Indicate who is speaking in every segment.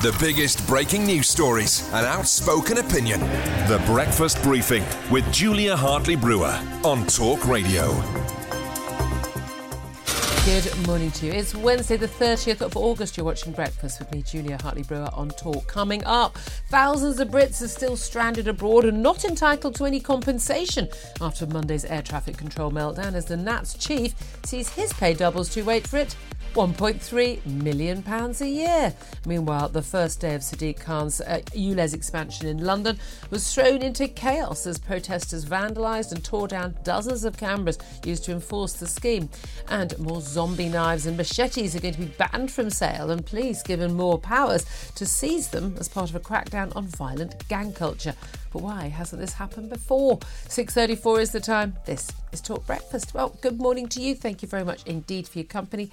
Speaker 1: The biggest breaking news stories and outspoken opinion. The Breakfast Briefing with Julia Hartley Brewer on Talk Radio.
Speaker 2: Good morning to you. It's Wednesday, the 30th of August. You're watching Breakfast with me, Julia Hartley Brewer, on Talk. Coming up, thousands of Brits are still stranded abroad and not entitled to any compensation after Monday's air traffic control meltdown as the Nats chief sees his pay doubles to wait for it. 1.3 million pounds a year. Meanwhile, the first day of Sadiq Khan's uh, ULEZ expansion in London was thrown into chaos as protesters vandalised and tore down dozens of cameras used to enforce the scheme. And more zombie knives and machetes are going to be banned from sale and police given more powers to seize them as part of a crackdown on violent gang culture. But why hasn't this happened before? 6:34 is the time. This is Talk Breakfast. Well, good morning to you. Thank you very much indeed for your company.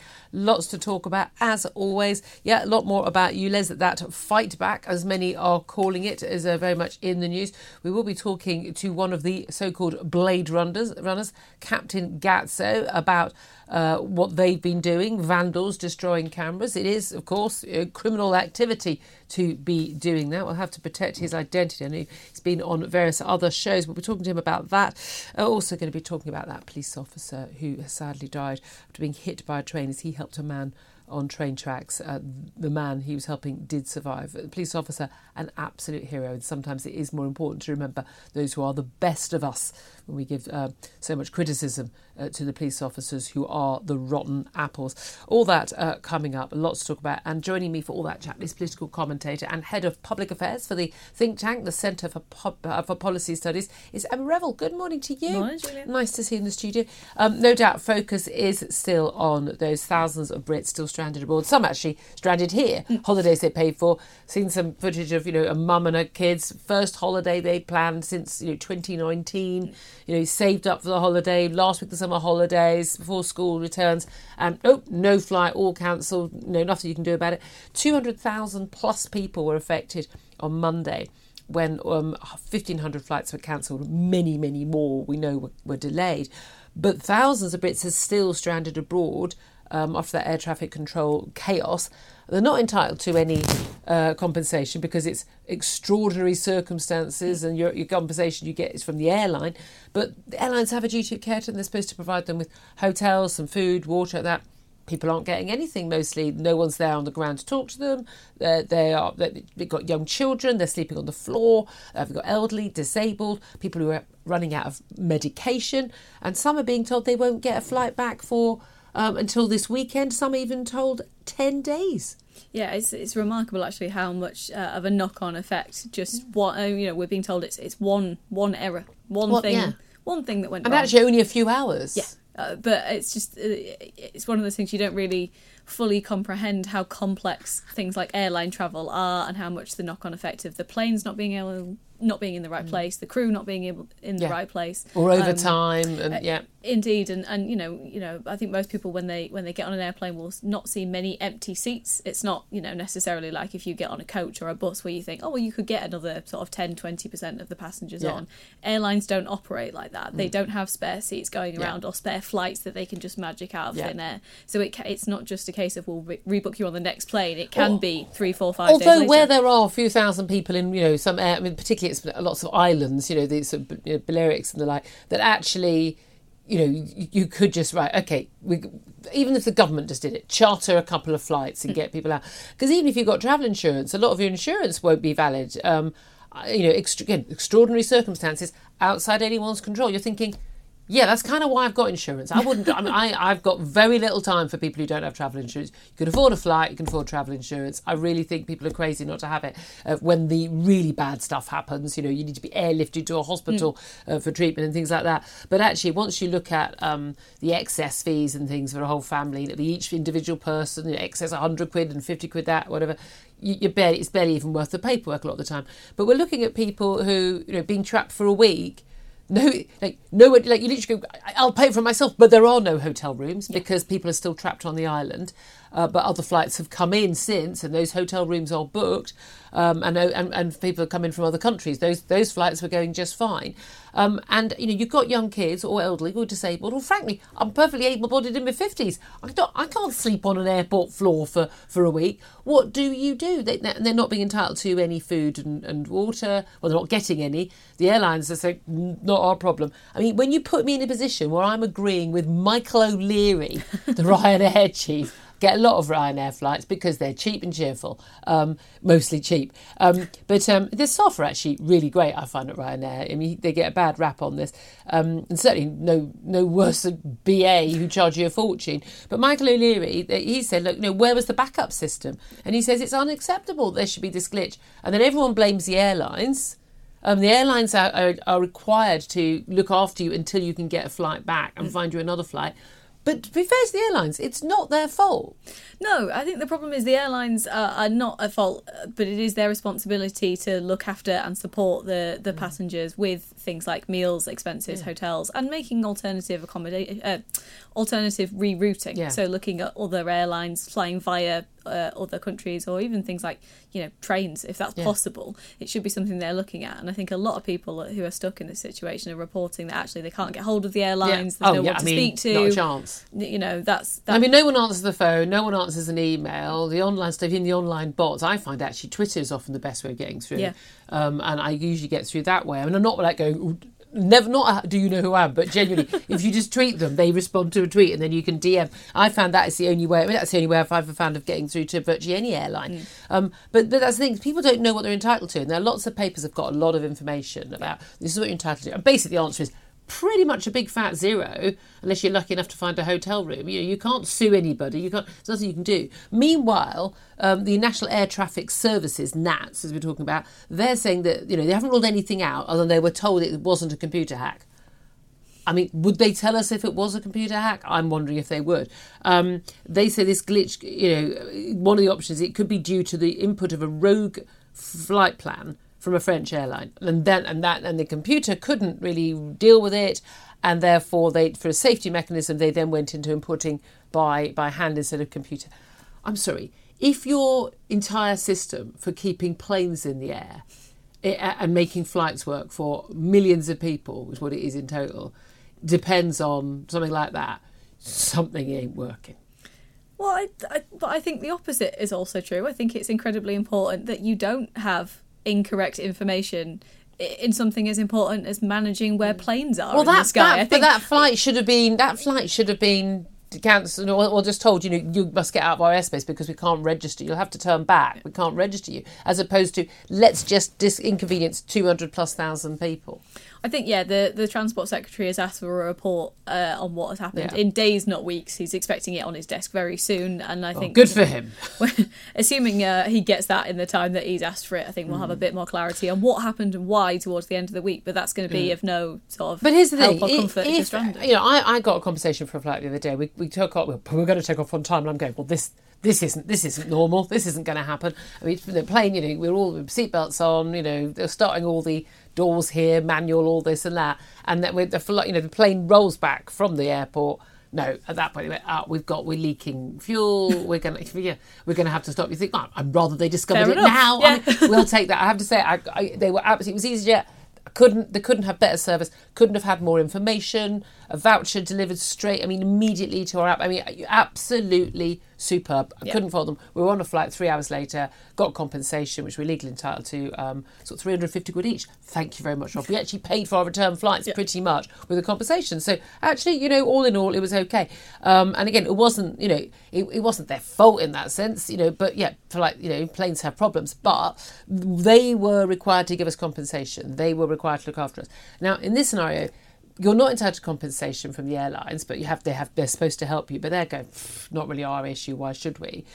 Speaker 2: Lots to talk about as always. Yeah, a lot more about ULEZ that fight back, as many are calling it, is uh, very much in the news. We will be talking to one of the so-called Blade Runners, runners Captain Gatso, about uh, what they've been doing, vandals destroying cameras. It is, of course, uh, criminal activity to be doing that. We'll have to protect his identity. I know he's been on various other shows. We'll be talking to him about that. Uh, also, going to be talking about that police officer who sadly died after being hit by a train as he helped a man on train tracks. Uh, the man he was helping did survive. The police officer, an absolute hero. And sometimes it is more important to remember those who are the best of us when we give uh, so much criticism uh, to the police officers who are the rotten apples. All that uh, coming up, lots to talk about. And joining me for all that chat is political commentator and head of public affairs for the think tank, the Centre for, Pub- uh, for Policy Studies, is Emma Revell. Good morning to you.
Speaker 3: Morning, Julia.
Speaker 2: Nice to see you in the studio. Um, no doubt, focus is still on those thousands of Brits still stranded abroad. Some actually stranded here. Holidays they paid for. Seen some footage of you know a mum and her kids first holiday they planned since you know 2019. You know saved up for the holiday last week the summer holidays before school returns. Um, oh no flight all cancelled. No nothing you can do about it. Two hundred thousand plus people were affected on Monday when um, 1,500 flights were cancelled, many, many more we know were, were, delayed. But thousands of Brits are still stranded abroad um, after that air traffic control chaos. They're not entitled to any uh, compensation because it's extraordinary circumstances and your, your compensation you get is from the airline. But the airlines have a duty of care to them. They're supposed to provide them with hotels, some food, water, that people aren't getting anything. Mostly, no one's there on the ground to talk to them. They're, they are. They've got young children. They're sleeping on the floor. They've got elderly, disabled, people who are running out of medication, and some are being told they won't get a flight back for um, until this weekend. Some even told ten days.
Speaker 3: Yeah, it's it's remarkable actually how much uh, of a knock on effect just what uh, you know we're being told it's it's one one error, one
Speaker 2: Well,
Speaker 3: thing,
Speaker 2: yeah.
Speaker 3: one thing that went
Speaker 2: And
Speaker 3: wrong.
Speaker 2: actually, only a few hours.
Speaker 3: Yeah, uh, but it's just uh, it's one of those things you don't really fully comprehend how complex things like airline travel are and how much the knock-on effect of the planes not being able not being in the right place, the crew not being able in the
Speaker 2: Mm.
Speaker 3: Right place,
Speaker 2: Or
Speaker 3: Um,
Speaker 2: overtime, and yeah.
Speaker 3: Indeed, and, and you know, you know, I think most people when they when they get on an airplane will not see many empty seats. It's not, you know, necessarily like if you get on a coach or a bus where you think, oh well, you could get another sort of 10 20 percent of the passengers
Speaker 2: Yeah.
Speaker 3: on. Airlines don't operate like that. They
Speaker 2: Mm.
Speaker 3: don't have spare seats going
Speaker 2: Yeah.
Speaker 3: around or spare flights that they can just magic out of
Speaker 2: Yeah.
Speaker 3: thin air. So it it's not just a case of we'll re- rebook you on the next plane. It can
Speaker 2: Al-
Speaker 3: be three, four, five days
Speaker 2: Although where there are a few thousand people in, you know, some air, I mean, particularly it's lots of islands, you know, these sort of, you know, Balearics and the like, that actually, you know, you, you could just write, okay, we, even if the government just did it, charter a couple of flights and get people out, because even if you've got travel insurance, a lot of your insurance won't be valid. Um, you know, ext- again, extraordinary circumstances outside anyone's control. You're thinking. Yeah, that's kind of why I've got insurance. I wouldn't. I mean, I, I've got very little time for people who don't have travel insurance. You can afford a flight, you can afford travel insurance. I really think people are crazy not to have it. Uh, when the really bad stuff happens, you know, you need to be airlifted to a hospital uh, for treatment and things like that. But actually, once you look at um, the excess fees and things for a whole family, each individual person, you know, excess 100 quid and 50 quid that, whatever. You, you're barely, it's barely even worth the paperwork a lot of the time. But we're looking at people who, you know, being trapped for a week no, like no, like you literally go. "I- I'll pay for myself, but there are no hotel rooms because people are still trapped on the island. Uh, but other flights have come in since, and those hotel rooms are booked. Um, and, and and people are coming from other countries. Those those flights were going just fine. Um, and you know you've got young kids or elderly or disabled, or frankly, I'm perfectly able-bodied in my fifties. I don't, I can't sleep on an airport floor for, for a week. What do you do? They, they're not being entitled to any food and, and water. Well, they're not getting any. The airlines are saying "Mm, not our problem. I mean, when you put me in a position where I'm agreeing with Michael O'Leary, the Ryanair chief. Get a lot of Ryanair flights because they're cheap and cheerful, um, mostly cheap. Um, but um, the staff are actually really great. I find at Ryanair. I mean, they get a bad rap on this, um, and certainly no no worse than BA who charge you a fortune. But Michael O'Leary, he said, look, you know, where was the backup system? And he says it's unacceptable. There should be this glitch, and then everyone blames the airlines. Um, the airlines are, are, are required to look after you until you can get a flight back and find you another flight. But to be fair to the airlines, it's not their fault.
Speaker 3: No, I think the problem is the airlines are, are not at fault, uh, but it is their responsibility to look after and support the,
Speaker 2: Mm.
Speaker 3: the passengers with things like meals, expenses, hotels, and making alternative accommodation, uh, alternative rerouting.
Speaker 2: Yeah.
Speaker 3: So looking at other airlines flying via uh, other countries, or even things like you know trains, if that's
Speaker 2: Yeah.
Speaker 3: possible. It should be something they're looking at. And I think a lot of people who are stuck in this situation are reporting that actually they can't get hold of the airlines.
Speaker 2: Oh,
Speaker 3: no
Speaker 2: yeah,
Speaker 3: one to
Speaker 2: I mean,
Speaker 3: speak to.
Speaker 2: not a chance.
Speaker 3: You know that's. That,
Speaker 2: I mean, no one answers the phone, no one answers an email. The online stuff, in the online bots, I find actually Twitter is often the best way of getting through.
Speaker 3: Yeah.
Speaker 2: Um, and I usually get through that way. I mean, I'm not like going, "Ooh, never, not uh, do you know who I am, but genuinely, if you just tweet them, they respond to a tweet and then you can DM. I found that is the only way, I mean, that's the only way I've ever found of getting through to virtually any airline. Um, but, but that's the thing, people don't know what they're entitled to. And there are lots of papers have got a lot of information about this is what you're entitled to. And basically, the answer is, pretty much a big fat zero unless you're lucky enough to find a hotel room. You know, you can't sue anybody. You can't. There's nothing you can do. Meanwhile, um, the National Air Traffic Services (NATS), as we're talking about, they're saying that you know they haven't ruled anything out other than they were told it wasn't a computer hack. I mean, would they tell us if it was a computer hack? I'm wondering if they would. Um, they say this glitch, you know, one of the options, it could be due to the input of a rogue flight plan from a French airline. And then, and that, and the computer couldn't really deal with it. And therefore, they, for a safety mechanism, they then went into importing by, by hand instead of computer. I'm sorry. If your entire system for keeping planes in the air eh, it, and making flights work for millions of people, is what it is in total, depends on something like that, something ain't working.
Speaker 3: Well, I, I, but I think the opposite is also true. I think it's incredibly important that you don't have incorrect information in something as important as managing where mm. planes are
Speaker 2: Well, that,
Speaker 3: sky.
Speaker 2: that but that flight should have been that flight should have been cancelled or, or just told, you know, you must get out of our airspace because we can't register. You'll have to turn back. We can't register you, as opposed to let's just dis- inconvenience two hundred plus thousand people.
Speaker 3: I think yeah, the the transport secretary has asked for a report uh, on what has happened
Speaker 2: Yeah.
Speaker 3: in days, not weeks. He's expecting it on his desk very soon, and I think
Speaker 2: Oh, good for him.
Speaker 3: assuming uh, he gets that in the time that he's asked for it, I think we'll have a
Speaker 2: Mm.
Speaker 3: bit more clarity on what happened and why towards the end of the week. But that's going to be of no sort of
Speaker 2: But here's the thing:
Speaker 3: comfort
Speaker 2: if, you know, I, I got a conversation for a flight the other day. We, we took off. We we're going to take off on time, and I'm going. Well, this this isn't this isn't normal. This isn't going to happen. I mean, the plane. You know, we're all with seatbelts on. You know, they're starting all the doors here, manual, all this and that, and then with the you know the plane rolls back from the airport. No, at that point, they went, ah, we've got, we're leaking fuel. We're gonna, yeah, we're gonna have to stop. You think, oh, I'd rather they discovered
Speaker 3: Fair
Speaker 2: it
Speaker 3: enough,
Speaker 2: now.
Speaker 3: yeah.
Speaker 2: I mean, we'll take that. I have to say, I, I, they were absolutely. It was EasyJet couldn't they couldn't have better service couldn't have had more information a voucher delivered straight i mean immediately to our app i mean absolutely superb i
Speaker 3: Yeah.
Speaker 2: couldn't fault them. We were on a flight three hours later got compensation which we're legally entitled to um sort of 350 quid each. Thank you very much Rob. we actually paid for our return flights pretty much with the compensation. So actually you know all in all it was okay. Um and again it wasn't you know it, it wasn't their fault in that sense you know but yeah for like you know planes have problems. But they were required to give us compensation. They were required to look after us. Now in this scenario you're not entitled to compensation from the airlines, but you have they have they're supposed to help you, but they're going not really our issue. Why should we?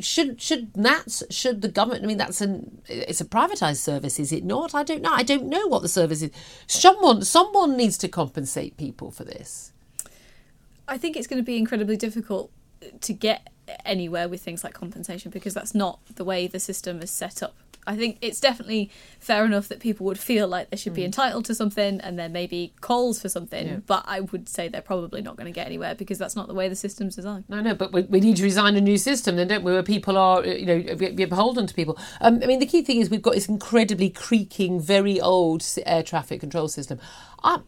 Speaker 2: Should should NATS should the government? I mean, that's an it's a privatized service, is it not? I don't know. I don't know what the service is. Someone someone needs to compensate people for this.
Speaker 3: I think it's going to be incredibly difficult to get anywhere with things like compensation because that's not the way the system is set up. I think it's definitely fair enough that people would feel like they should be entitled to something and there may be calls for something,
Speaker 2: Yeah.
Speaker 3: but I would say they're probably not going to get anywhere because that's not the way the system's designed.
Speaker 2: No, no, but we, we need to design a new system, then, don't we? Where people are, you know, be, be beholden to people. Um, I mean, the key thing is we've got this incredibly creaking, very old air traffic control system. Um,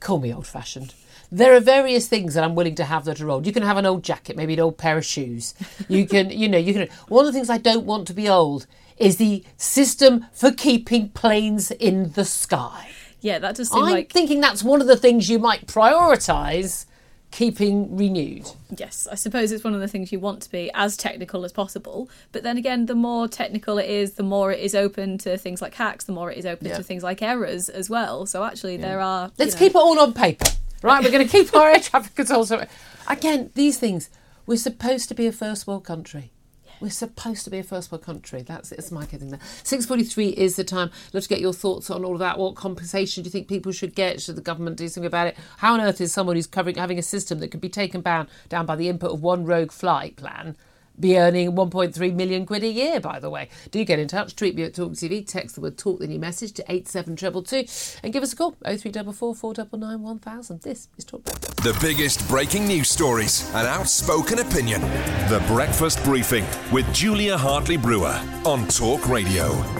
Speaker 2: call me old-fashioned. There are various things that I'm willing to have that are old. You can have an old jacket, maybe an old pair of shoes. You can, you know, you can. One of the things I don't want to be old is the system for keeping planes in the sky.
Speaker 3: Yeah, that does seem like.
Speaker 2: I'm
Speaker 3: like
Speaker 2: thinking that's one of the things you might prioritise keeping renewed.
Speaker 3: yes, I suppose it's one of the things you want to be as technical as possible. But then again, the more technical it is, the more it is open to things like hacks, the more it is open
Speaker 2: Yeah.
Speaker 3: to things like errors as well. So actually, there are.
Speaker 2: Let's
Speaker 3: know-
Speaker 2: keep it all on paper, right? We're going to keep our air traffic control. So, again, these things. We're supposed to be a first world country. We're supposed to be a first world country. That's it's my thing there. Six forty three is the time. Love to get your thoughts on all of that. What compensation do you think people should get? Should the government do something about it? How on earth is someone who's covering having a system that could be taken down down by the input of one rogue flight plan? Be earning 1.3 million quid a year, by the way. Do get in touch. Tweet me at Talk TV. Text the word talk, then your message to 87222 and give us a call 0344 499 1000. This is Talk.
Speaker 1: The biggest breaking news stories an outspoken opinion. The Breakfast Briefing with Julia Hartley Brewer on Talk Radio.